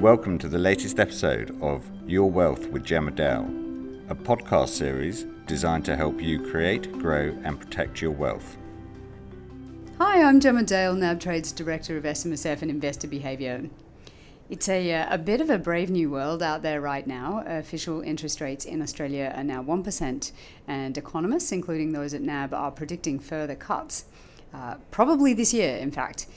Welcome to the latest episode of Your Wealth with Gemma Dale, a podcast series designed to help you create, grow, and protect your wealth. Hi, I'm Gemma Dale, nabtrade's Director of SMSF and Investor Behaviour. It's a, uh, a bit of a brave new world out there right now. Official interest rates in Australia are now 1%, and economists, including those at NAB, are predicting further cuts. Uh, probably this year, in fact.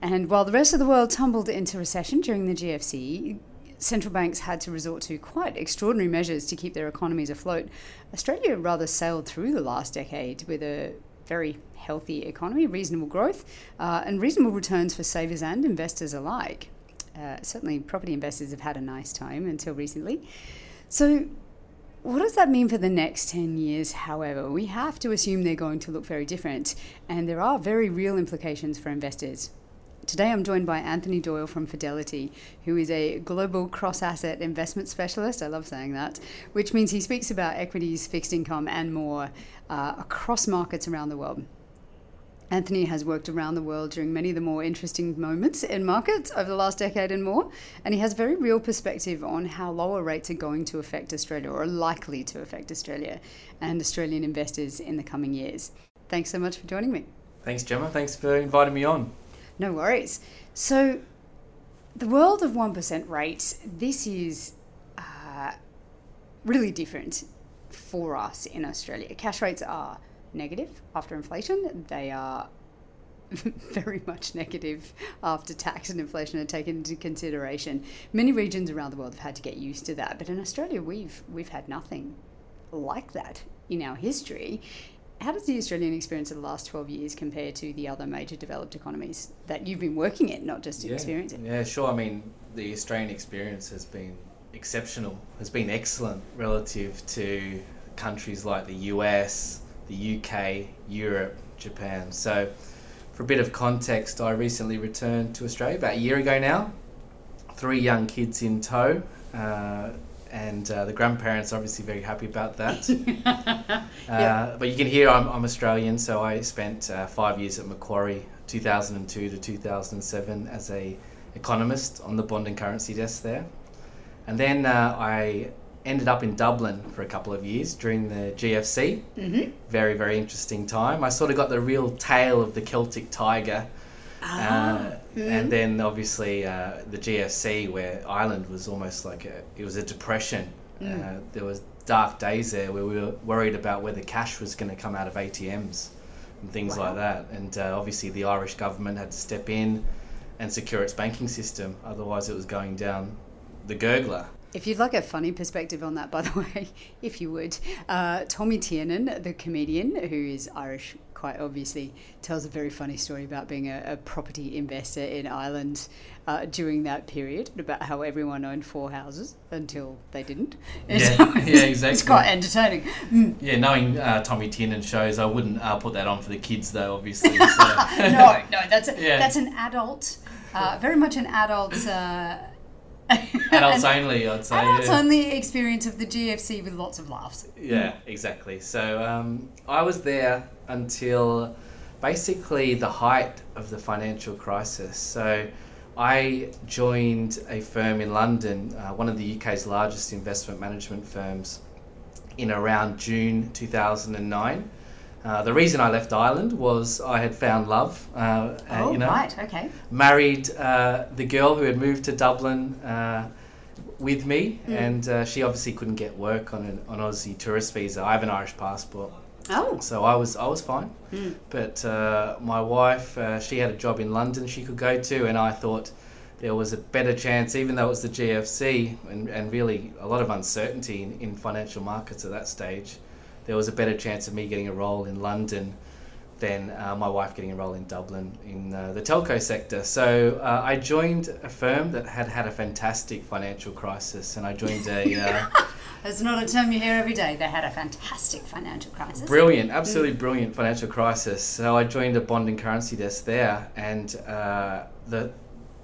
And while the rest of the world tumbled into recession during the GFC, central banks had to resort to quite extraordinary measures to keep their economies afloat. Australia rather sailed through the last decade with a very healthy economy, reasonable growth, uh, and reasonable returns for savers and investors alike. Uh, certainly, property investors have had a nice time until recently. So, what does that mean for the next 10 years, however? We have to assume they're going to look very different, and there are very real implications for investors. Today I'm joined by Anthony Doyle from Fidelity, who is a global cross asset investment specialist. I love saying that, which means he speaks about equities, fixed income, and more uh, across markets around the world. Anthony has worked around the world during many of the more interesting moments in markets over the last decade and more, and he has very real perspective on how lower rates are going to affect Australia or are likely to affect Australia and Australian investors in the coming years. Thanks so much for joining me. Thanks, Gemma. Thanks for inviting me on. No worries. So, the world of 1% rates, this is uh, really different for us in Australia. Cash rates are negative after inflation, they are very much negative after tax and inflation are taken into consideration. Many regions around the world have had to get used to that, but in Australia, we've, we've had nothing like that in our history. How does the Australian experience of the last 12 years compare to the other major developed economies that you've been working in, not just yeah, experiencing? Yeah, sure. I mean, the Australian experience has been exceptional, has been excellent relative to countries like the US, the UK, Europe, Japan. So, for a bit of context, I recently returned to Australia about a year ago now, three young kids in tow. Uh, and uh, the grandparents are obviously very happy about that. uh. But you can hear I'm, I'm Australian, so I spent uh, five years at Macquarie, 2002 to 2007, as a economist on the bond and currency desk there, and then uh, I ended up in Dublin for a couple of years during the GFC. Mm-hmm. Very very interesting time. I sort of got the real tale of the Celtic tiger Ah. Uh, mm. And then obviously uh, the GFC, where Ireland was almost like a, it was a depression. Mm. Uh, there was dark days there where we were worried about whether cash was going to come out of ATMs and things wow. like that. And uh, obviously the Irish government had to step in and secure its banking system, otherwise it was going down the gurgler. If you'd like a funny perspective on that, by the way, if you would, uh, Tommy Tiernan, the comedian who is Irish quite obviously tells a very funny story about being a, a property investor in Ireland uh, during that period, about how everyone owned four houses until they didn't. Yeah, so yeah exactly. It's quite entertaining. Mm. Yeah, knowing uh, Tommy Tiernan shows, I wouldn't uh, put that on for the kids though, obviously. So. no, no, that's a, yeah. that's an adult, uh, very much an adult. Uh, adults only, I'd say. Adults yeah. only experience of the GFC with lots of laughs. Yeah, exactly. So um, I was there until basically the height of the financial crisis. So I joined a firm in London, uh, one of the UK's largest investment management firms, in around June 2009. Uh, the reason I left Ireland was I had found love. Uh, oh, you know, right, okay. Married uh, the girl who had moved to Dublin uh, with me, mm. and uh, she obviously couldn't get work on an on Aussie tourist visa. I have an Irish passport. Oh. So I was I was fine, mm. but uh, my wife uh, she had a job in London she could go to, and I thought there was a better chance, even though it was the GFC and, and really a lot of uncertainty in, in financial markets at that stage, there was a better chance of me getting a role in London than uh, my wife getting a role in Dublin in uh, the telco sector. So uh, I joined a firm that had had a fantastic financial crisis, and I joined a. It's not a term you hear every day. They had a fantastic financial crisis. Brilliant, absolutely mm. brilliant financial crisis. So I joined a bond and currency desk there, and uh, the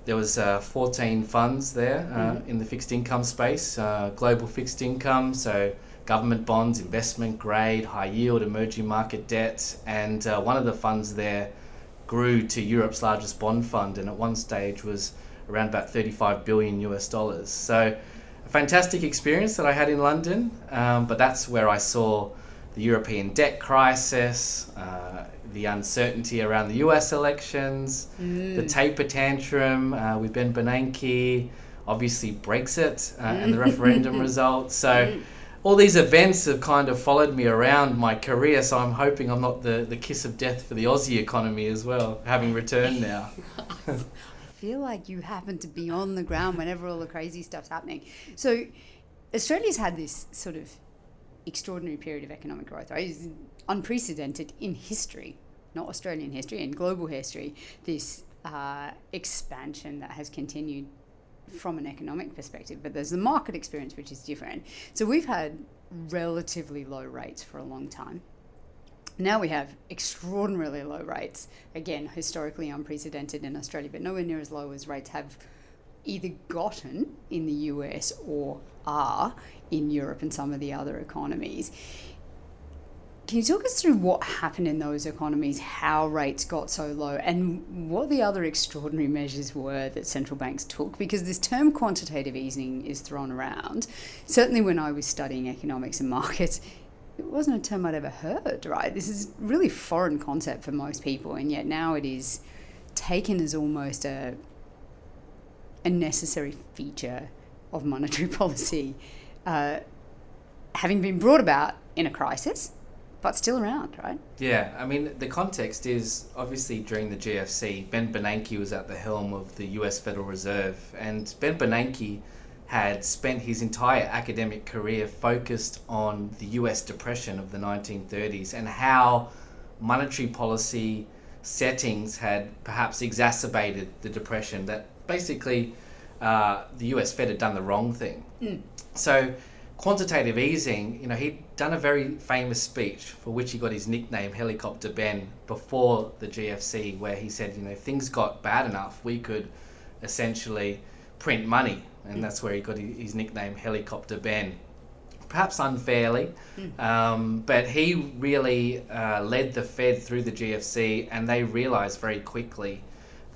there was uh, 14 funds there uh, mm. in the fixed income space, uh, global fixed income, so government bonds, investment grade, high yield, emerging market debt, and uh, one of the funds there grew to Europe's largest bond fund, and at one stage was around about 35 billion US dollars. So, a fantastic experience that I had in London, um, but that's where I saw the European debt crisis, uh, the uncertainty around the US elections, mm. the taper tantrum uh, with Ben Bernanke, obviously Brexit uh, and the referendum results. So mm. all these events have kind of followed me around my career. So I'm hoping I'm not the, the kiss of death for the Aussie economy as well, having returned now. Feel like you happen to be on the ground whenever all the crazy stuff's happening. So Australia's had this sort of extraordinary period of economic growth, right? It's unprecedented in history, not Australian history, in global history. This uh, expansion that has continued from an economic perspective, but there's the market experience, which is different. So we've had relatively low rates for a long time. Now we have extraordinarily low rates, again, historically unprecedented in Australia, but nowhere near as low as rates have either gotten in the US or are in Europe and some of the other economies. Can you talk us through what happened in those economies, how rates got so low, and what the other extraordinary measures were that central banks took? Because this term quantitative easing is thrown around. Certainly, when I was studying economics and markets, it wasn't a term I'd ever heard, right? This is really foreign concept for most people, and yet now it is taken as almost a, a necessary feature of monetary policy, uh, having been brought about in a crisis but still around, right? Yeah, I mean, the context is obviously during the GFC, Ben Bernanke was at the helm of the US Federal Reserve, and Ben Bernanke had spent his entire academic career focused on the US depression of the 1930s and how monetary policy settings had perhaps exacerbated the depression, that basically uh, the US Fed had done the wrong thing. Mm. So quantitative easing, you know, he'd done a very famous speech for which he got his nickname Helicopter Ben before the GFC, where he said, you know, if things got bad enough, we could essentially print money, and that's where he got his nickname Helicopter Ben. Perhaps unfairly, mm. um, but he really uh, led the Fed through the GFC, and they realized very quickly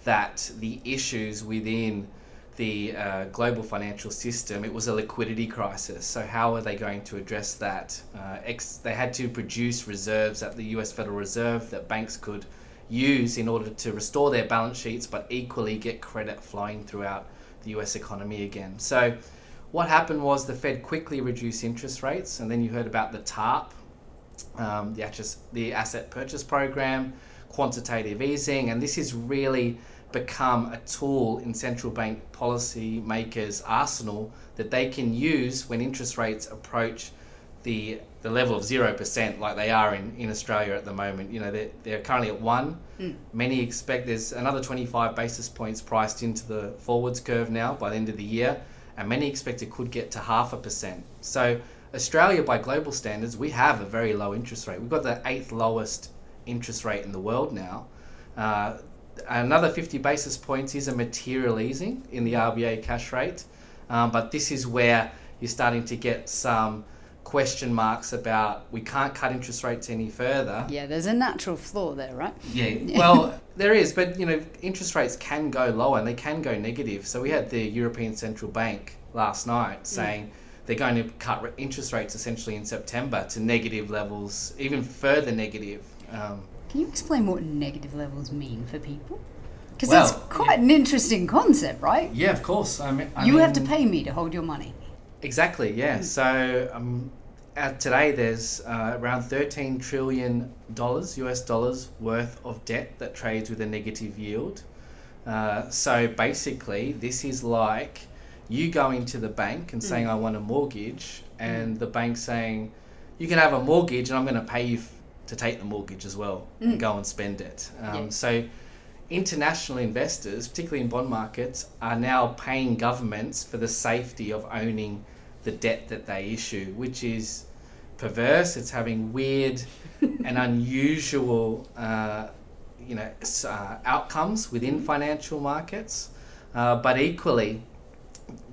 that the issues within the uh, global financial system, it was a liquidity crisis. So, how are they going to address that? Uh, ex- they had to produce reserves at the US Federal Reserve that banks could use in order to restore their balance sheets, but equally get credit flowing throughout the US economy again. So, what happened was the Fed quickly reduced interest rates, and then you heard about the TARP, um, the, the asset purchase program, quantitative easing, and this is really become a tool in central bank policy makers' arsenal that they can use when interest rates approach the the level of zero percent like they are in, in Australia at the moment. You know, they're, they're currently at one. Mm. Many expect there's another 25 basis points priced into the forwards curve now by the end of the year, and many expect it could get to half a percent. So Australia, by global standards, we have a very low interest rate. We've got the eighth lowest interest rate in the world now. Uh, another 50 basis points is a material easing in the RBA cash rate, um, but this is where you're starting to get some question marks about we can't cut interest rates any further. Yeah, there's a natural floor there, right? Yeah, well, there is, but you know, interest rates can go lower and they can go negative. So we had the European Central Bank last night mm. saying mm. they're going to cut interest rates essentially in September to negative levels, even further negative. Um, can you explain what negative levels mean for people? Because well, it's quite yeah. an interesting concept, right? Yeah, of course. I mean, I you mean, have to pay me to hold your money. Exactly. Yeah. Mm. So um, today there's uh, around 13 trillion dollars US dollars worth of debt that trades with a negative yield. Uh, so basically, this is like you going to the bank and mm. saying, "I want a mortgage," and mm. the bank saying, "You can have a mortgage, and I'm going to pay you." to take the mortgage as well mm. and go and spend it. Um, yeah. So, international investors, particularly in bond markets, are now paying governments for the safety of owning the debt that they issue, which is perverse. It's having weird and unusual, uh, you know, uh, outcomes within financial markets. Uh, but equally,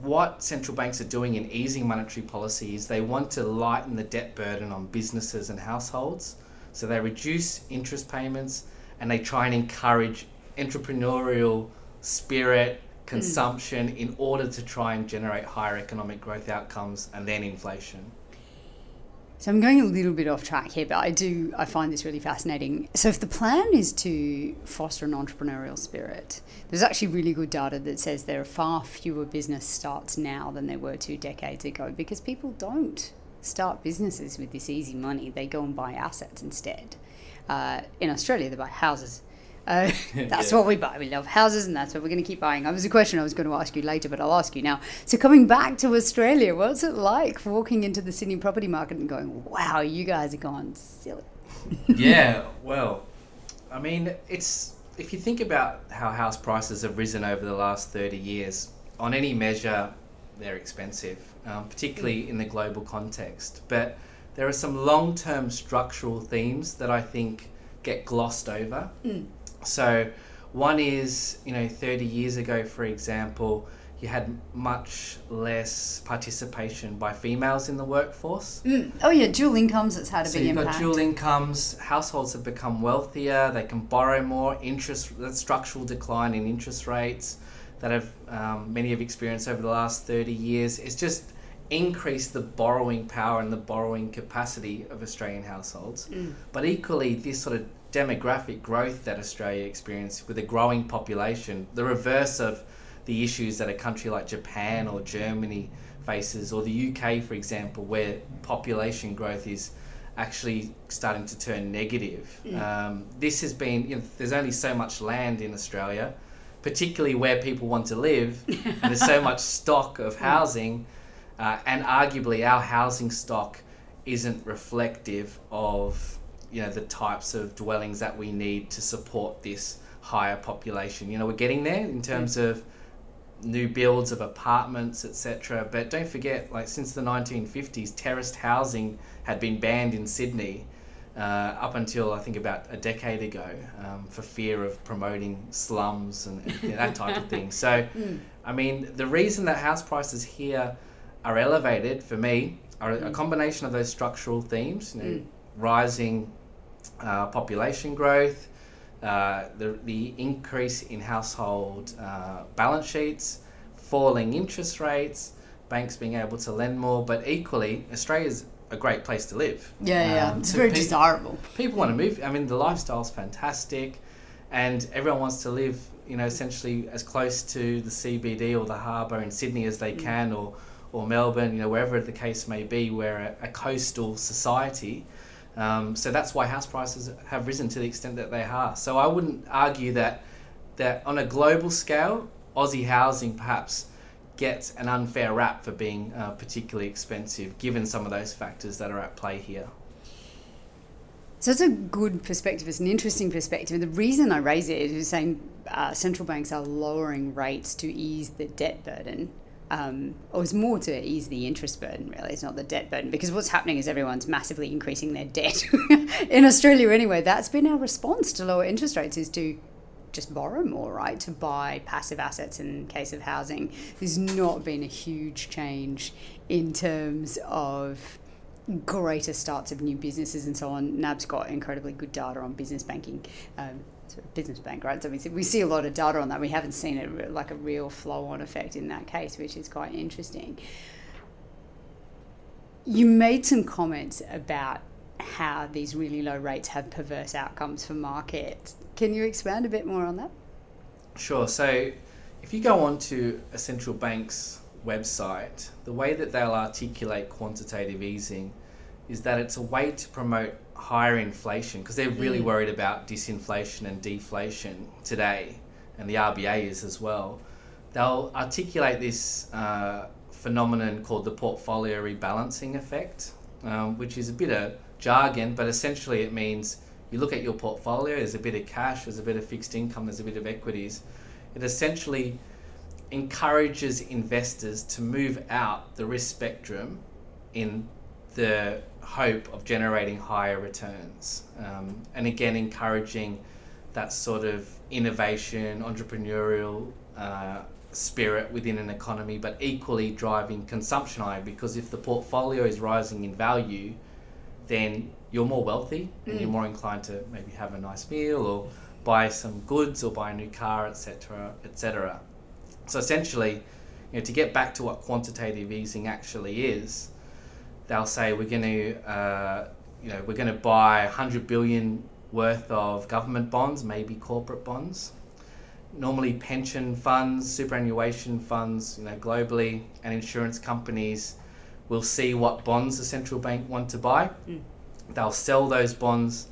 what central banks are doing in easing monetary policy is they want to lighten the debt burden on businesses and households. So they reduce interest payments and they try and encourage entrepreneurial spirit, consumption mm. in order to try and generate higher economic growth outcomes and then inflation. So I'm going a little bit off track here, but I do I find this really fascinating. So if the plan is to foster an entrepreneurial spirit, there's actually really good data that says there are far fewer business starts now than there were two decades ago because people don't start businesses with this easy money. They go and buy assets instead. Uh, in Australia, they buy houses uh, that's yeah. what we buy. We love houses, and that's what we're going to keep buying. That was a question I was going to ask you later, but I'll ask you now. So, coming back to Australia, what's it like walking into the Sydney property market and going, "Wow, you guys are gone silly"? yeah, well, I mean, it's if you think about how house prices have risen over the last thirty years, on any measure, they're expensive, um, particularly mm. in the global context. But there are some long-term structural themes that I think get glossed over. Mm. So, one is, you know, 30 years ago, for example, you had much less participation by females in the workforce. Mm. Oh yeah, dual incomes. It's had a so big you've impact. got dual incomes. Households have become wealthier. They can borrow more. Interest, that structural decline in interest rates that have um, many have experienced over the last thirty years. It's just increased the borrowing power and the borrowing capacity of Australian households. Mm. But equally, this sort of demographic growth that Australia experienced with a growing population, the reverse of the issues that a country like Japan or Germany faces, or the UK, for example, where population growth is actually starting to turn negative. Mm. Um, this has been, you know, there's only so much land in Australia, particularly where people want to live. there's so much stock of housing, uh, and arguably our housing stock isn't reflective of you know the types of dwellings that we need to support this higher population. You know, we're getting there in terms of new builds of apartments, etc. But don't forget, like since the 1950s, terraced housing had been banned in Sydney. Uh, up until I think about a decade ago, um, for fear of promoting slums and, and that type of thing. So, mm. I mean, the reason that house prices here are elevated for me are a hmm. combination of those structural themes, you know, mm. rising uh, population growth, uh, the, the increase in household uh, balance sheets, falling interest rates, banks being able to lend more, but equally, Australia's a great place to live. Yeah, yeah, um, it's so very pe- desirable. People want to move. I mean, the lifestyle's fantastic, and everyone wants to live, you know, essentially as close to the CBD or the harbour in Sydney as they mm. can, or or Melbourne, you know, wherever the case may be. We're a, a coastal society. Um, so that's why house prices have risen to the extent that they are. So I wouldn't argue that that on a global scale, Aussie housing perhaps gets an unfair rap for being uh, particularly expensive, given some of those factors that are at play here. So it's a good perspective. It's an interesting perspective. And the reason I raise it is saying uh, central banks are lowering rates to ease the debt burden um, or it's more to ease the interest burden, really. It's not the debt burden because what's happening is everyone's massively increasing their debt. in Australia, anyway, that's been our response to lower interest rates is to just borrow more, right? To buy passive assets in case of housing. There's not been a huge change in terms of greater starts of new businesses and so on. NAB's got incredibly good data on business banking. Um, business bank, right? So we see, we see a lot of data on that. We haven't seen it like a real flow on effect in that case, which is quite interesting. You made some comments about how these really low rates have perverse outcomes for markets. Can you expand a bit more on that? Sure. So if you go on to a central bank's website, the way that they'll articulate quantitative easing is that it's a way to promote higher inflation because they're really mm. worried about disinflation and deflation today, and the RBA is as well. They'll articulate this uh, phenomenon called the portfolio rebalancing effect, um, which is a bit of jargon, but essentially it means you look at your portfolio, there's a bit of cash, there's a bit of fixed income, there's a bit of equities. It essentially encourages investors to move out the risk spectrum in the hope of generating higher returns. Um, and again, encouraging that sort of innovation, entrepreneurial uh, spirit within an economy, but equally driving consumption higher because if the portfolio is rising in value, then you're more wealthy and mm. you're more inclined to maybe have a nice meal or buy some goods or buy a new car, etc., etc. So essentially, you know, to get back to what quantitative easing actually is, they'll say we're going to, uh, you know, we're going to buy 100 billion worth of government bonds, maybe corporate bonds. Normally, pension funds, superannuation funds, you know, globally, and insurance companies will see what bonds the central bank want to buy. Mm. They'll sell those bonds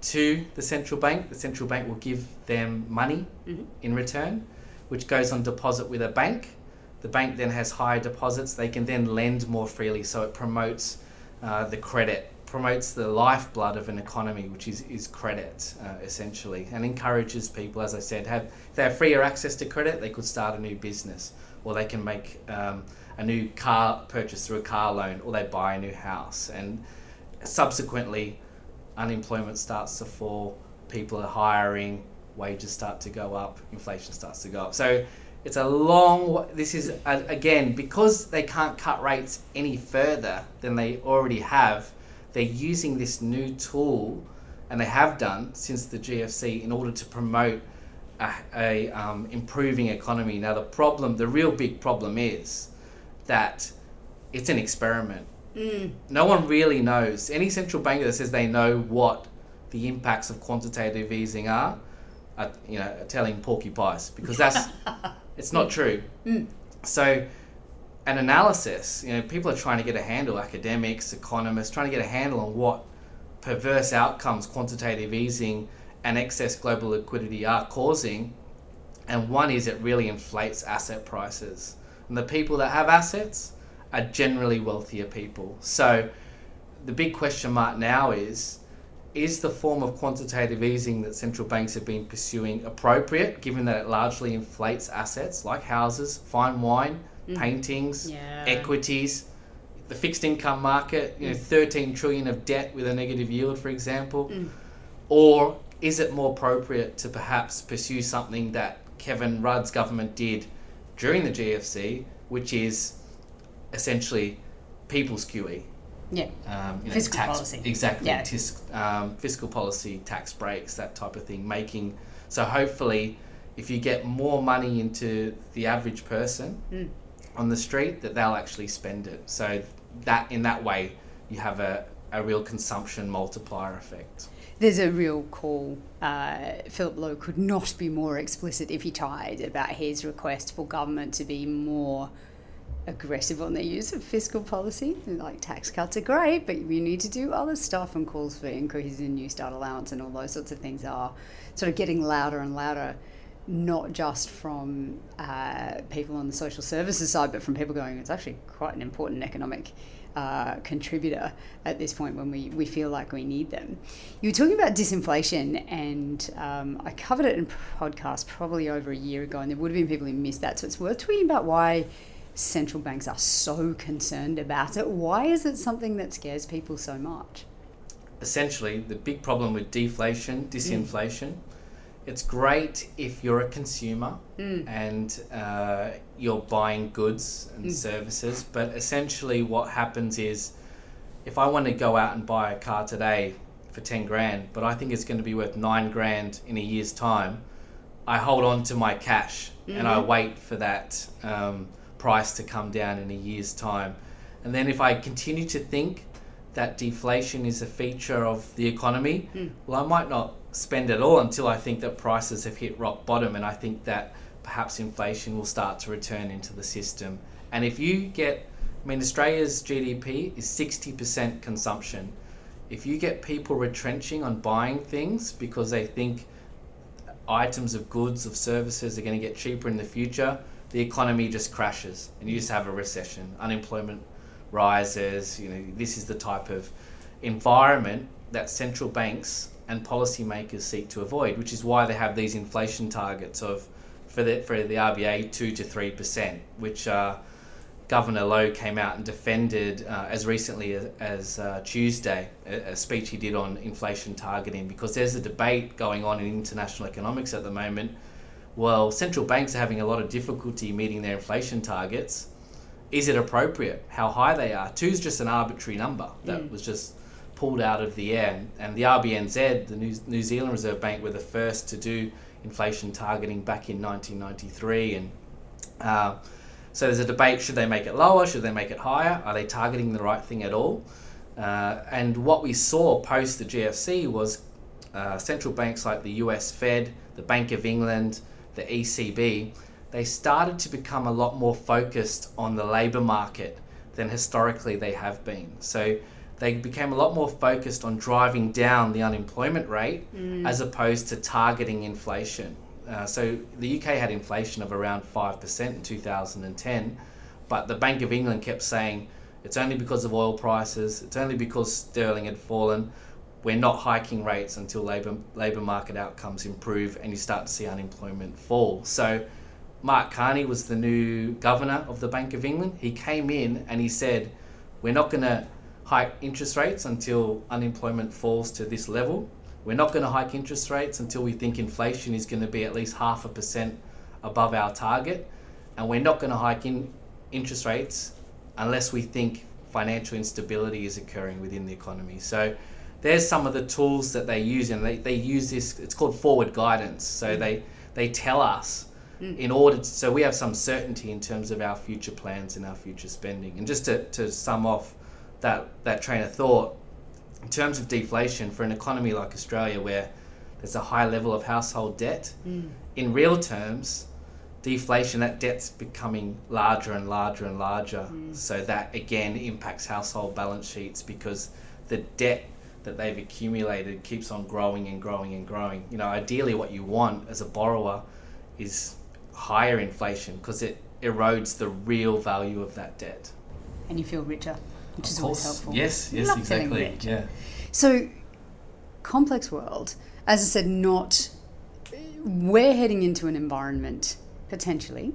to the central bank. The central bank will give them money mm-hmm. in return, which goes on deposit with a bank. The bank then has higher deposits. They can then lend more freely, so it promotes uh, the credit, promotes the lifeblood of an economy, which is, is credit uh, essentially, and encourages people, as I said, have they have freer access to credit, they could start a new business, or they can make um, a new car purchase through a car loan, or they buy a new house, and subsequently unemployment starts to fall, people are hiring, wages start to go up, inflation starts to go up. So it's a long. This is again because they can't cut rates any further than they already have. They're using this new tool, and they have done since the GFC in order to promote a, a um, improving economy. Now the problem, the real big problem is that it's an experiment Mm. No one really knows. Any central banker that says they know what the impacts of quantitative easing are, are you know, telling porky pies because that's it's not true. Mm. So, an analysis, you know, people are trying to get a handle, academics, economists, trying to get a handle on what perverse outcomes quantitative easing and excess global liquidity are causing. And one is it really inflates asset prices. And the people that have assets, are generally wealthier people. So the big question mark now is is the form of quantitative easing that central banks have been pursuing appropriate, given that it largely inflates assets like houses, fine wine, mm. paintings, yeah. equities, the fixed income market, you know, mm. 13 trillion of debt with a negative yield, for example? Mm. Or is it more appropriate to perhaps pursue something that Kevin Rudd's government did during the GFC, which is essentially people's QE. Yeah. Um, you know, fiscal tax, policy. Exactly. Yeah. Tis, um, fiscal policy, tax breaks, that type of thing. Making so hopefully, if you get more money into the average person mm. on the street, that they'll actually spend it. So that in that way, you have a, a real consumption multiplier effect. There's a real call. Uh, Philip Lowe could not be more explicit if he tried about his request for government to be more aggressive on their use of fiscal policy. Like tax cuts are great, but we need to do other stuff and calls for increases in Newstart allowance and all those sorts of things are sort of getting louder and louder, not just from uh, people on the social services side, but from people going, it's actually quite an important economic uh, contributor at this point when we, we feel like we need them. You were talking about disinflation, and um, I covered it in podcast probably over a year ago, and there would have been people who missed that. So it's worth tweeting about why central banks are so concerned about it. Why is it something that scares people so much? Essentially, the big problem with deflation, disinflation, mm. it's great if you're a consumer mm. and uh, you're buying goods and mm. services, but essentially, what happens is if I want to go out and buy a car today for 10 grand, but I think it's going to be worth 9 grand in a year's time, I hold on to my cash mm-hmm. and I mm-hmm. wait for that. Um, price to come down in a year's time. And then if I continue to think that deflation is a feature of the economy, mm. well, I might not spend at all until I think that prices have hit rock bottom and I think that perhaps inflation will start to return into the system. And if you get, I mean, Australia's GDP is 60% consumption. If you get people retrenching on buying things because they think items of goods, of services are going to get cheaper in the future, the economy just crashes and you just have a recession. Unemployment rises. You know, this is the type of environment that central banks and policymakers seek to avoid, which is why they have these inflation targets of for the for the RBA two to three percent, which uh, Governor Lowe came out and defended uh, as recently as, as uh, Tuesday, a, a, speech he did on inflation targeting, because there's a debate going on in international economics at the moment well, central banks are having a lot of difficulty meeting their inflation targets. Is it appropriate? How high they are? Two is just an arbitrary number that mm. was just pulled out of the air. And the RBNZ, the New, New Zealand Reserve Bank, were the first to do inflation targeting back in 1993. And Uh, so there's a debate: should they make it lower? Should they make it higher? Are they targeting the right thing at all? Uh, and what we saw post the GFC was uh, central banks like the US Fed, the Bank of England, the ECB, they started to become a lot more focused on the labour market than historically they have been. So they became a lot more focused on driving down the unemployment rate mm. as opposed to targeting inflation. Uh, so the UK had inflation of around 5% in 2010, but the Bank of England kept saying it's only because of oil prices, it's only because sterling had fallen. We're not hiking rates until labour labour market outcomes improve and you start to see unemployment fall. So Mark Carney was the new governor of the Bank of England. He came in and he said, "We're not going to hike interest rates until unemployment falls to this level. We're not going to hike interest rates until we think inflation is going to be at least half a percent above our target, and we're not going to hike in interest rates unless we think financial instability is occurring within the economy. So there's some of the tools that they use and they, they use this it's called forward guidance. So mm. they they tell us mm. in order to, so we have some certainty in terms of our future plans and our future spending. And just to, to sum off that that train of thought, in terms of deflation for an economy like Australia where there's a high level of household debt, mm. in real terms, deflation, that debt's becoming larger and larger and larger. Mm. So that again impacts household balance sheets because the debt that they've accumulated keeps on growing and growing and growing. You know, ideally, what you want as a borrower is higher inflation because it erodes the real value of that debt. And you feel richer, which is always helpful. Yes, yes, exactly. Yeah. So, complex world, as I said, not. We're heading into an environment potentially,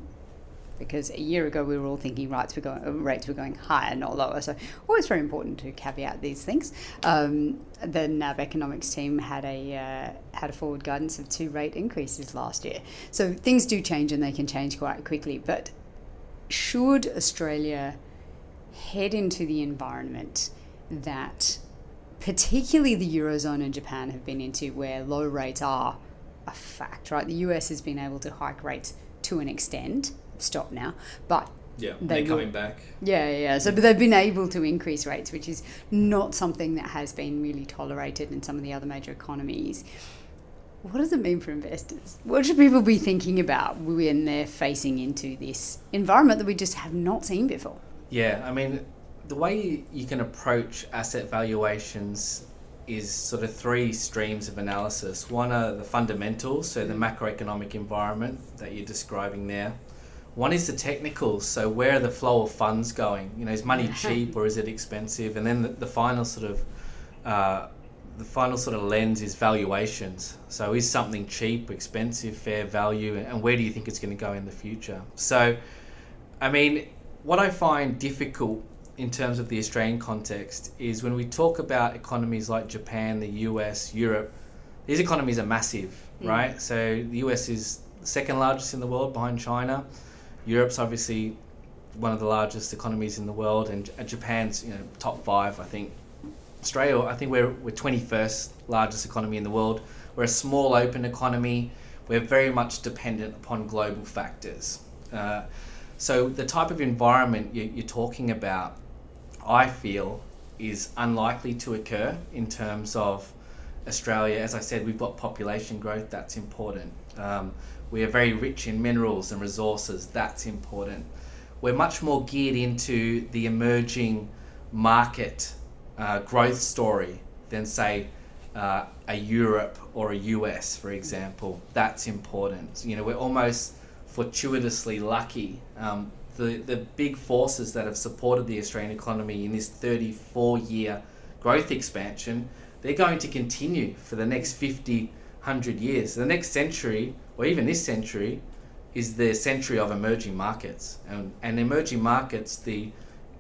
because a year ago we were all thinking rates were going, rates were going higher, not lower. So always very important to caveat these things. Um, the NAB economics team had a uh, had a forward guidance of two rate increases last year. So things do change and they can change quite quickly. But should Australia head into the environment that particularly the eurozone and Japan have been into, where low rates are a fact, right? The US has been able to hike rates to an extent. Stop now, but yeah, they are coming back. Yeah, yeah. So, but they've been able to increase rates, which is not something that has been really tolerated in some of the other major economies. What does it mean for investors? What should people be thinking about when they're facing into this environment that we just have not seen before? Yeah, I mean, the way you can approach asset valuations is sort of three streams of analysis. One are the fundamentals, so the mm. macroeconomic environment that you're describing there. One is the technicals, so where are the flow of funds going? You know, is money cheap or is it expensive? And then the, the final sort of uh, the final sort of lens is valuations. So is something cheap, expensive, fair value, and where do you think it's going to go in the future? So, I mean, what I find difficult in terms of the Australian context is when we talk about economies like Japan, the US, Europe, these economies are massive, mm. right? So the US is the second largest in the world behind China. Europe's obviously one of the largest economies in the world, and Japan's you know top five, I think. Australia, I think we're we're twenty first largest economy in the world. We're a small open economy. We're very much dependent upon global factors. Uh, so the type of environment you, you're talking about I feel is unlikely to occur in terms of Australia. As I said, we've got population growth, that's important. Um, we are very rich in minerals and resources, that's important. We're much more geared into the emerging market uh, growth story than, say, uh, a Europe or a US, for example. That's important. You know, we're almost fortuitously lucky um, the, the big forces that have supported the Australian economy in this 34 year growth expansion, they're going to continue for the next 50, 100 years. The next century, or even this century, is the century of emerging markets. And, and emerging markets, the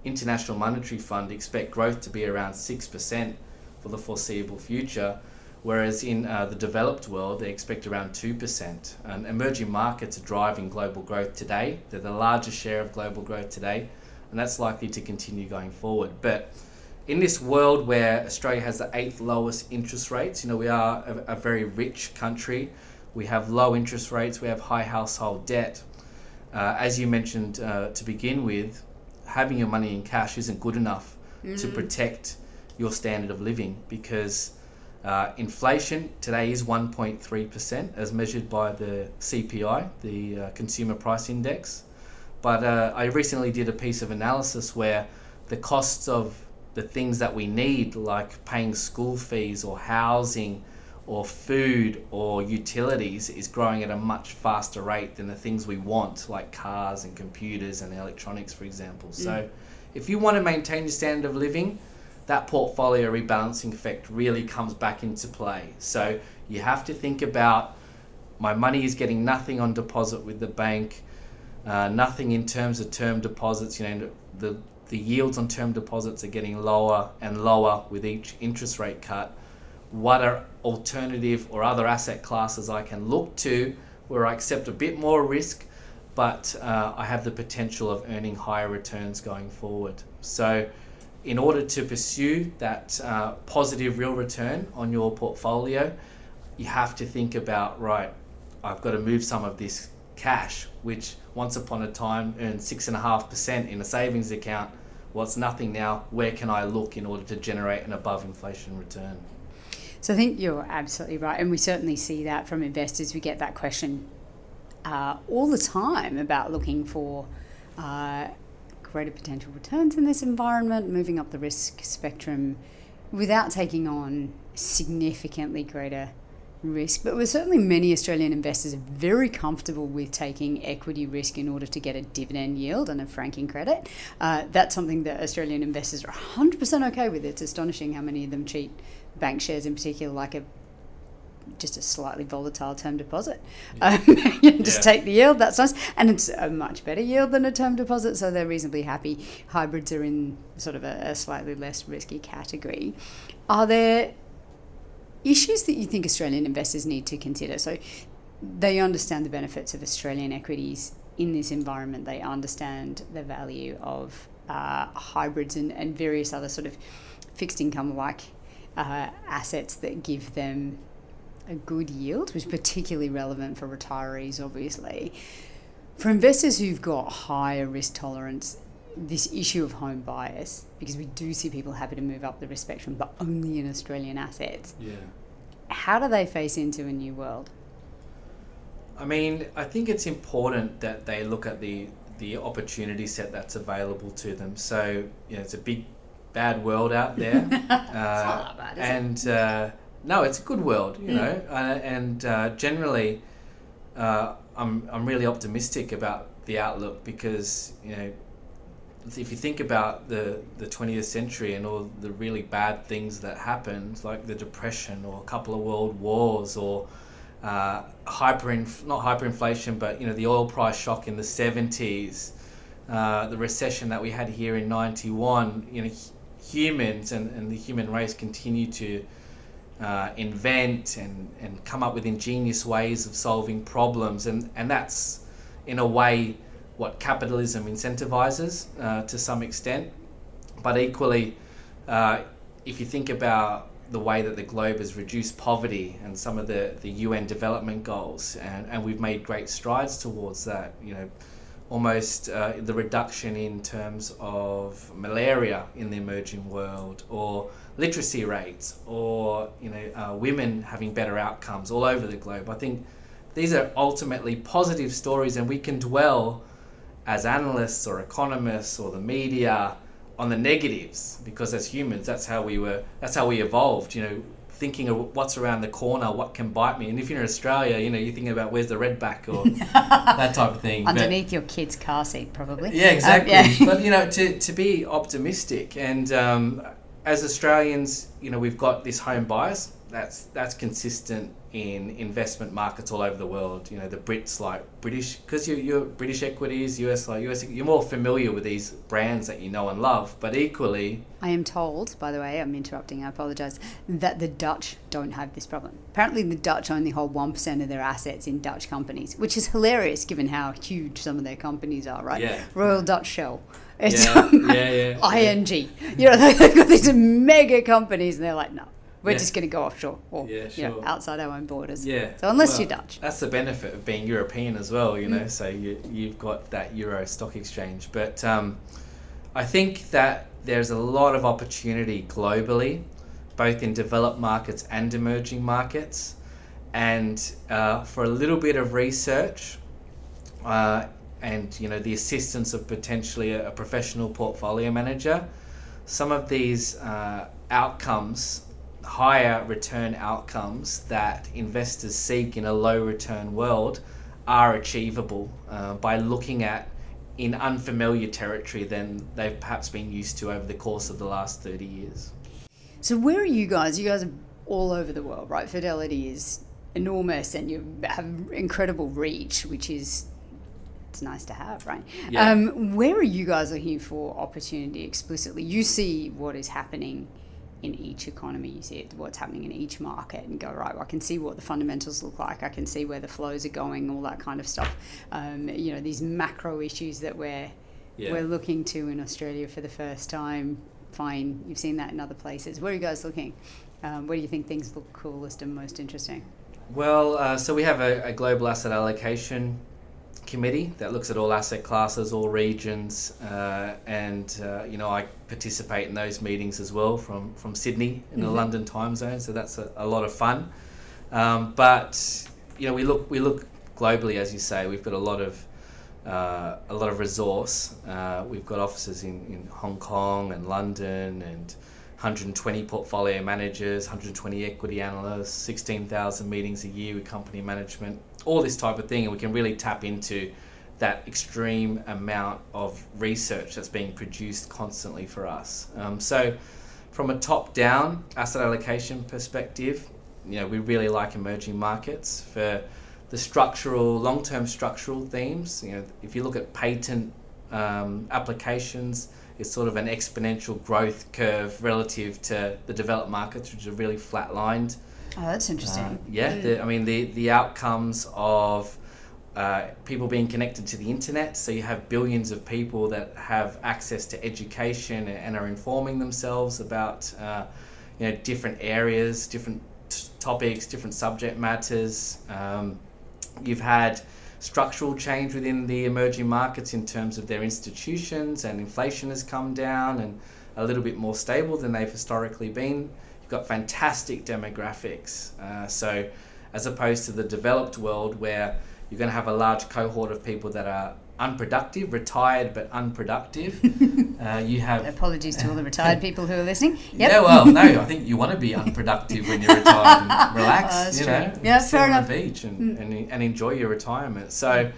International Monetary Fund expect growth to be around 6% for the foreseeable future whereas in uh, the developed world, they expect around 2%. And emerging markets are driving global growth today. They're the largest share of global growth today, and that's likely to continue going forward. But in this world where Australia has the eighth lowest interest rates, you know, we are a, a very rich country. We have low interest rates, we have high household debt. uh, as you mentioned uh, to begin with, having your money in cash isn't good enough mm. to protect your standard of living because uh, inflation today is 1.3% as measured by the CPI, the uh, Consumer Price Index. But uh, I recently did a piece of analysis where the costs of the things that we need, like paying school fees or housing or food or utilities, is growing at a much faster rate than the things we want, like cars and computers and electronics, for example. Mm. So if you want to maintain your standard of living, that portfolio rebalancing effect really comes back into play. So you have to think about my money is getting nothing on deposit with the bank, uh, nothing in terms of term deposits. You know, the the yields on term deposits are getting lower and lower with each interest rate cut. What are alternative or other asset classes I can look to where I accept a bit more risk, but uh, I have the potential of earning higher returns going forward? So in order to pursue that uh, positive real return on your portfolio, you have to think about right, I've got to move some of this cash, which once upon a time earned six and a half percent in a savings account. Well, it's nothing now. Where can I look in order to generate an above inflation return? So I think you're absolutely right, and we certainly see that from investors. We get that question uh, all the time about looking for. Uh, greater potential returns in this environment, moving up the risk spectrum without taking on significantly greater risk. But we're certainly many Australian investors are very comfortable with taking equity risk in order to get a dividend yield and a franking credit. Uh, that's something that Australian investors are 100% okay with. It's astonishing how many of them cheat bank shares in particular, like a just a slightly volatile term deposit. Yeah. Um, just yeah. take the yield, that's nice. And it's a much better yield than a term deposit, so they're reasonably happy. Hybrids are in sort of a, a slightly less risky category. Are there issues that you think Australian investors need to consider? So they understand the benefits of Australian equities in this environment, they understand the value of uh, hybrids and, and various other sort of fixed income like uh, assets that give them a good yield, which is particularly relevant for retirees, obviously. For investors who've got higher risk tolerance, this issue of home bias, because we do see people happy to move up the risk spectrum, but only in Australian assets. Yeah. How do they face into a new world? I mean, I think it's important that they look at the the opportunity set that's available to them. So, you know, it's a big, bad world out there, uh, bad, and uh, no, it's a good world, you mm. know, uh, and uh, generally, uh, I'm I'm really optimistic about the outlook because you know, if you think about the the 20th century and all the really bad things that happened, like the depression or a couple of world wars or uh, hyper not hyperinflation, but you know the oil price shock in the 70s, uh, the recession that we had here in 91. You know, humans and, and the human race continue to uh, invent and, and come up with ingenious ways of solving problems. And, and that's, in a way, what capitalism incentivizes uh, to some extent. But equally, uh, if you think about the way that the globe has reduced poverty and some of the, the UN development goals, and, and we've made great strides towards that, you know, almost uh, the reduction in terms of malaria in the emerging world or literacy rates or you know uh, women having better outcomes all over the globe. I think these are ultimately positive stories, and we can dwell as analysts or economists or the media on the negatives because as humans, that's how we were. That's how we evolved. You know, thinking of what's around the corner, what can bite me. And if you're in Australia, you know, you're thinking about where's the redback or that type of thing. Underneath but, your kid's car seat, probably. Yeah, exactly. Um, yeah. but you know, to, to be optimistic and um, as Australians, you know, we've got this home bias. That's that's consistent in investment markets all over the world. You know, the Brits like British because you you're British equities, US like US. You're more familiar with these brands that you know and love. But equally, I am told, by the way, I'm interrupting. I apologise. That the Dutch don't have this problem. Apparently, the Dutch only hold one percent of their assets in Dutch companies, which is hilarious given how huge some of their companies are. Right? Yeah. Royal Dutch Shell it's yeah, yeah, yeah, ING. You know, they've got these mega companies, and they're like, no, We're Yeah. just going to go offshore or Yeah, you know, outside our own borders. Yeah. So unless Well, you're Dutch. That's the benefit of being European as well, you know. Mm. So you you've got that Euro stock exchange, but um, I think that there's a lot of opportunity globally, both in developed markets and emerging markets, and uh, for a little bit of research. Uh, and you know the assistance of potentially a, a professional portfolio manager, some of these uh, outcomes higher return outcomes that investors seek in a low return world are achievable uh, by looking at in unfamiliar territory than they've perhaps been used to over the course of the last 30 years. So where are you guys? You guys are all over the world, right? Fidelity is enormous, and you have incredible reach, which is it's nice to have, right? Yeah. Um, where are you guys looking for opportunity explicitly? You see what is happening in each economy. You see it, what's happening in each market, and go right. Well, I can see what the fundamentals look like. I can see where the flows are going, all that kind of stuff. Um, you know, these macro issues that we're we're looking to in Australia for the first time. Fine, you've seen that in other places. Where are you guys looking? Um, where do you think things look coolest and most interesting? Well, uh, so we have a, a global asset allocation committee that looks at all asset classes, all regions, uh, and uh, you know I participate in those meetings as well from from Sydney in the Mhm. London time zone. So that's a, a lot of fun. Um, but you know we look we look globally, as you say. We've got a lot of uh, a lot of resource. Uh, we've got offices in, in Hong Kong and London and 120 portfolio managers, 120 equity analysts, 16,000 meetings a year with company management, all this type of thing. And we can really tap into that extreme amount of research that's being produced constantly for us. Um, so, from a top down asset allocation perspective, you know, we really like emerging markets for the structural, long term structural themes. You know, if you look at patent um, applications, it's sort of an exponential growth curve relative to the developed markets, which are really flatlined. Oh, that's interesting. Uh, yeah, the, I mean the the outcomes of uh, people being connected to the internet. So you have billions of people that have access to education and, and are informing themselves about uh, you know different areas, different t- topics, different subject matters. Um, you've had structural change within the emerging markets in terms of their institutions, and inflation has come down and a little bit more stable than they've historically been. You've got fantastic demographics. Uh, so, as opposed to the developed world where you're going to have a large cohort of people that are unproductive, retired but unproductive, uh, you have Apologies to all the retired people who are listening. Yep. yeah, well, no, I think you want to be unproductive when you're retired and relax, Oh, you know, Yeah, sit fair on enough. the beach and, Mm. and, and enjoy your retirement. So,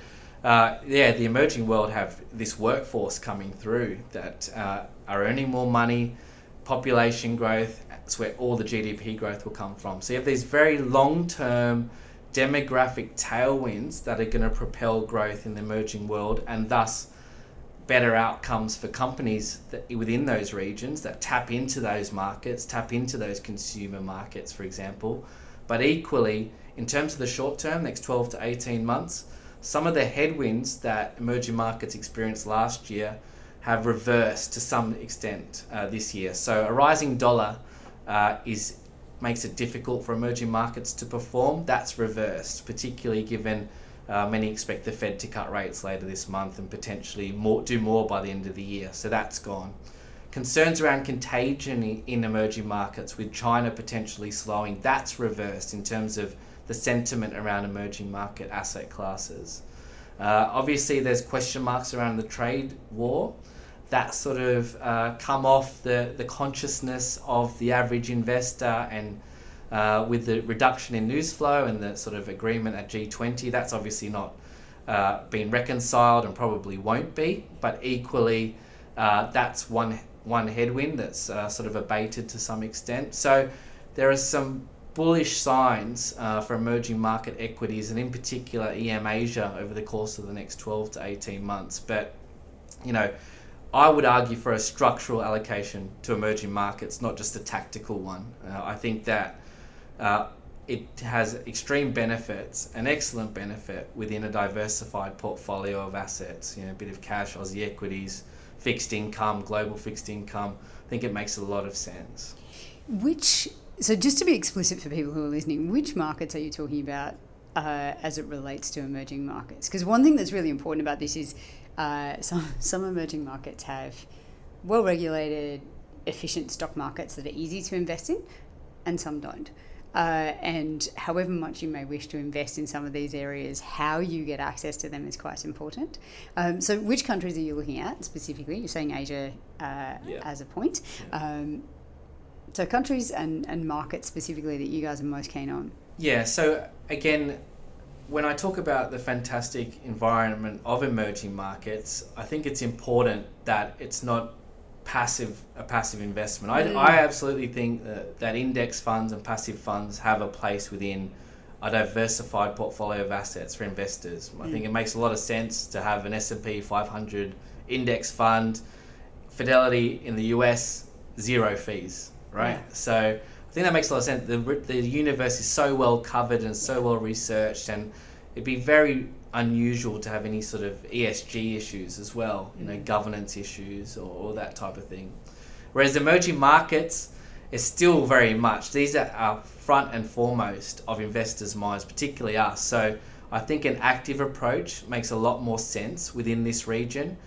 uh, yeah, the emerging world have this workforce coming through that uh, are earning more money, population growth, that's where all the GDP growth will come from. So you have these very long-term demographic tailwinds that are going to propel growth in the emerging world and thus better outcomes for companies that, within those regions that tap into those markets, tap into those consumer markets, for example. But equally, in terms of the short term, next 12 to 18 months, some of the headwinds that emerging markets experienced last year have reversed to some extent uh, this year. So a rising dollar uh, is makes it difficult for emerging markets to perform. That's reversed, particularly given uh, many expect the Fed to cut rates later this month and potentially more, do more by the end of the year. So that's gone. Concerns around contagion in, in emerging markets, with China potentially slowing, that's reversed in terms of the sentiment around emerging market asset classes. Uh, obviously, there's question marks around the trade war. That sort of uh, come off the, the consciousness of the average investor and uh, with the reduction in news flow and the sort of agreement at G20, that's obviously not uh, been reconciled and probably won't be. But equally, uh, that's one one headwind that's uh, sort of abated to some extent. So there are some bullish signs uh, for emerging market equities and in particular EM Asia over the course of the next 12 to 18 months. But you know, I would argue for a structural allocation to emerging markets, not just a tactical one. Uh, I think that uh, it has extreme benefits, an excellent benefit within a diversified portfolio of assets. You know, a bit of cash, Aussie equities, fixed income, global fixed income. I think it makes a lot of sense. Which So, just to be explicit for people who are listening, which markets are you talking about uh, as it relates to emerging markets? Because one thing that's really important about this is uh, some some emerging markets have well regulated, efficient stock markets that are easy to invest in, and some don't. Uh, and however much you may wish to invest in some of these areas, how you get access to them is quite important. Um, so, which countries are you looking at specifically? You're saying Asia uh, yeah. as a point. Um, so, countries and, and markets specifically that you guys are most keen on. Yeah, so again, when I talk about the fantastic environment of emerging markets, I think it's important that it's not passive a passive investment. I, mm. I absolutely think that, that index funds and passive funds have a place within a diversified portfolio of assets for investors. I think mm. it makes a lot of sense to have an S&P 500 index fund, Fidelity in the US, zero fees, right? Yeah. So think that makes a lot of sense. The, the universe is so well covered and so well researched and it'd be very unusual to have any sort of ESG issues as well, you know, mm. governance issues or, or that type of thing. Whereas emerging markets is still very much, these are, are front and foremost of investors' minds, particularly us. So I think an active approach makes a lot more sense within this region.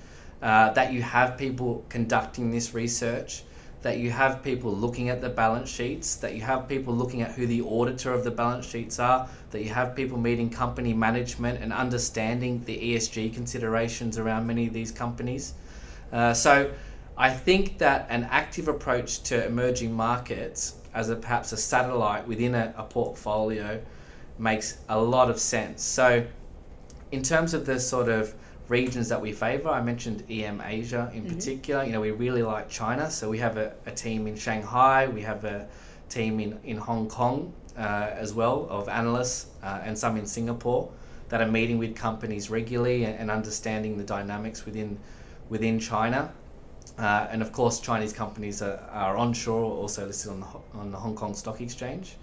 Uh, that you have people conducting this research, that you have people looking at the balance sheets, that you have people looking at who the auditor of the balance sheets are, that you have people meeting company management and understanding the ESG considerations around many of these companies. Uh, so I think that an active approach to emerging markets as a, perhaps a satellite within a, a portfolio makes a lot of sense. So in terms of the sort of regions that we favor. I mentioned EM Asia in mm-hmm. particular. You know, we really like China, so we have a, a, team in Shanghai, we have a team in, in Hong Kong uh, as well of analysts, uh, and some in Singapore that are meeting with companies regularly and, and understanding the dynamics within within China. Uh, and of course, Chinese companies are, are onshore, also listed on the, on the Hong Kong Stock Exchange.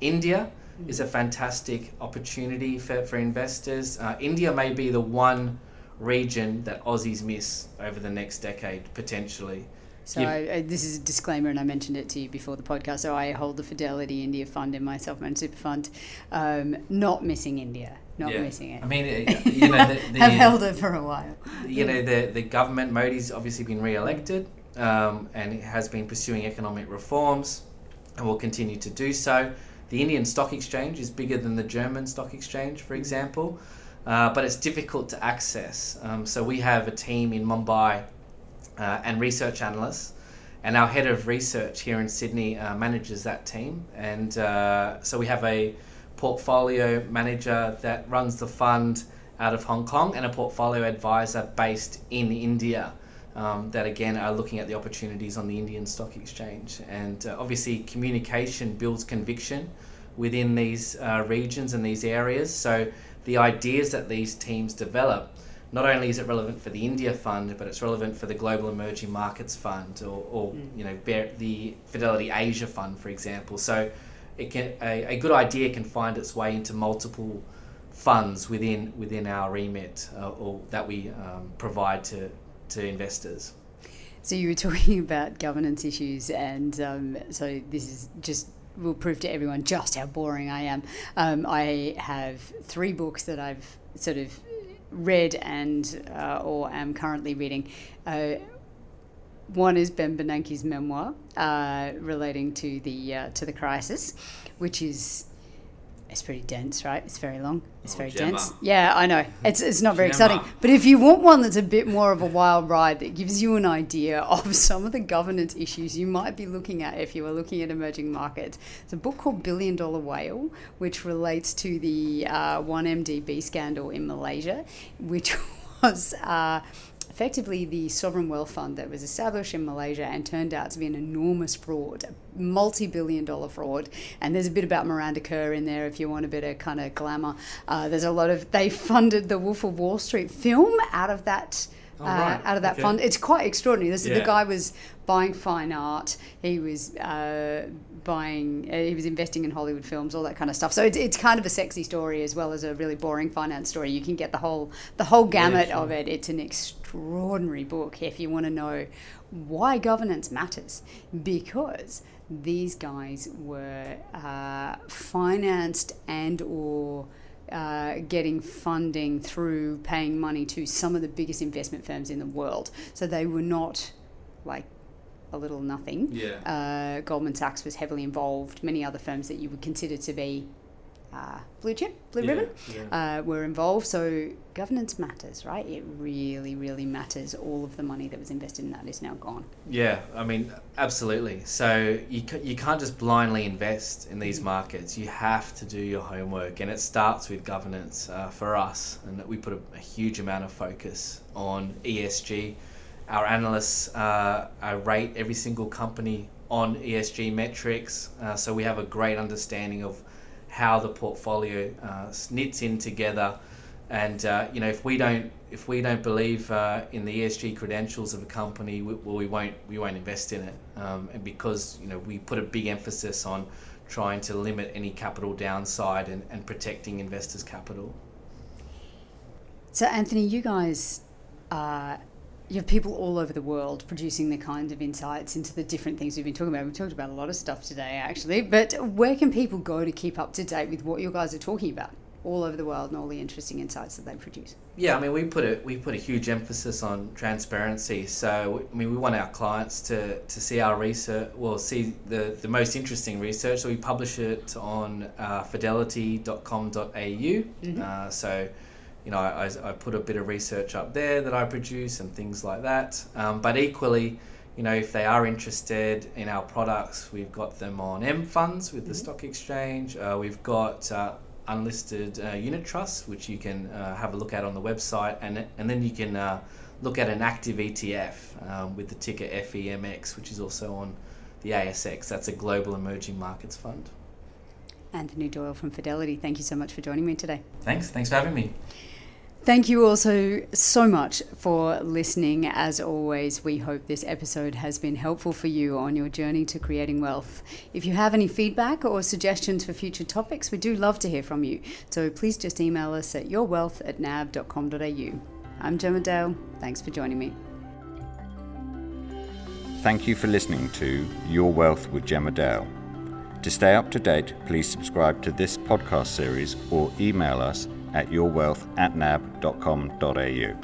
India is a fantastic opportunity for, for investors. Uh, India may be the one region that Aussies miss over the next decade potentially. So I, I, this is a disclaimer, and I mentioned it to you before the podcast. So I hold the Fidelity India Fund in my self-managed super fund. Um, not missing India, not yeah. missing it. I mean, you know, the, the, have held it for a while. You know, the the government Modi's obviously been re-elected, um, and it has been pursuing economic reforms, and will continue to do so. The Indian Stock Exchange is bigger than the German Stock Exchange, for example uh, but it's difficult to access. Um, so we have a team in Mumbai uh, and research analysts, and our head of research here in Sydney uh, manages that team. And uh, so we have a portfolio manager that runs the fund out of Hong Kong and a portfolio advisor based in India. Um, that again are looking at the opportunities on the Indian Stock Exchange. And uh, obviously, communication builds conviction within these uh, regions and these areas. So the ideas that these teams develop, not only is it relevant for the India Fund, but it's relevant for the Global Emerging Markets Fund or, or mm. you know the Fidelity Asia Fund, for example. So it can a, a good idea can find its way into multiple funds within within our remit uh, or that we um, provide to to investors. So you were talking about governance issues, and um, so this is just will prove to everyone just how boring I am. Um, I have three books that I've sort of read and uh, or am currently reading. Uh, one is Ben Bernanke's memoir uh, relating to the uh, to the crisis, which is it's pretty dense, right? It's very long. It's oh, very Gemma. dense. Yeah, I know. It's it's not very Gemma. exciting. But if you want one that's a bit more of a wild ride that gives you an idea of some of the governance issues you might be looking at if you were looking at emerging markets, it's a book called Billion Dollar Whale, which relates to the uh, 1MDB scandal in Malaysia, which was. Uh, effectively the sovereign wealth fund that was established in Malaysia and turned out to be an enormous fraud, a multi billion dollar fraud. And there's a bit about Miranda Kerr in there if you want a bit of kind of glamour. Uh, there's a lot of, they funded the Wolf of Wall Street film out of that Oh, uh, right. out of that Okay. fund. It's quite extraordinary. This, The guy was buying fine art. He was uh, buying. Uh, he was investing in Hollywood films, all that kind of stuff. So it's, it's kind of a sexy story as well as a really boring finance story. You can get the whole the whole gamut sure. of it. It's an extraordinary book if you want to know why governance matters because these guys were uh, financed and or uh, getting funding through paying money to some of the biggest investment firms in the world. So they were not like a little nothing. Yeah. Uh, Goldman Sachs was heavily involved. Many other firms that you would consider to be uh, blue chip, blue Yeah, ribbon, yeah. uh, were involved. So governance matters, right? It really, really matters. All of the money that was invested in that is now gone. Yeah, I mean, absolutely. So you, ca- you can't just blindly invest in these markets. You have to do your homework, and it starts with governance uh, for us. And we put a, a huge amount of focus on ESG. Our analysts uh, uh, rate every single company on ESG metrics, uh, so we have a great understanding of how the portfolio uh, knits in together. And uh, you know, if we don't if we don't believe uh, in the ESG credentials of a company, we, well, we won't we won't invest in it. Um, and because you know we put a big emphasis on trying to limit any capital downside and, and protecting investors' capital. So, Anthony, you guys, uh, you have people all over the world producing the kind of insights into the different things we've been talking about. We've talked about a lot of stuff today, actually. But where can people go to keep up to date with what you guys are talking about all over the world and all the interesting insights that they produce? Yeah, I mean, we put a we put a huge emphasis on transparency. So, I mean, we want our clients to, to see our research, well, see the, the most interesting research. So, we publish it on uh, fidelity.com.au. Uh, so, you know, I, I put a bit of research up there that I produce and things like that. Um, but equally, you know, if they are interested in our products, we've got them on mFunds with the stock exchange. Uh, we've got uh, unlisted uh, unit trusts, which you can uh, have a look at on the website, and and then you can uh, look at an active ETF um, with the ticker FEMX, which is also on the ASX. That's a global emerging markets fund. Anthony Doyle from Fidelity, thank you so much for joining me today. Thanks. Thanks for having me. Thank you also so much for listening. As always, we hope this episode has been helpful for you on your journey to creating wealth. If you have any feedback or suggestions for future topics, we do love to hear from you. So please just email us at yourwealth at nab.com.au. I'm Gemma Dale. Thanks for joining me. Thank you for listening to Your Wealth with Gemma Dale. To stay up to date, please subscribe to this podcast series or email us at yourwealth at nab.com.au.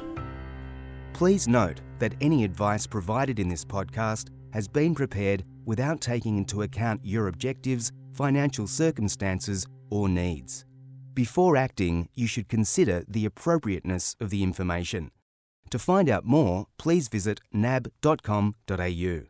Please note that any advice provided in this podcast has been prepared without taking into account your objectives, financial circumstances, or needs. Before acting, you should consider the appropriateness of the information. To find out more, please visit nab.com.au.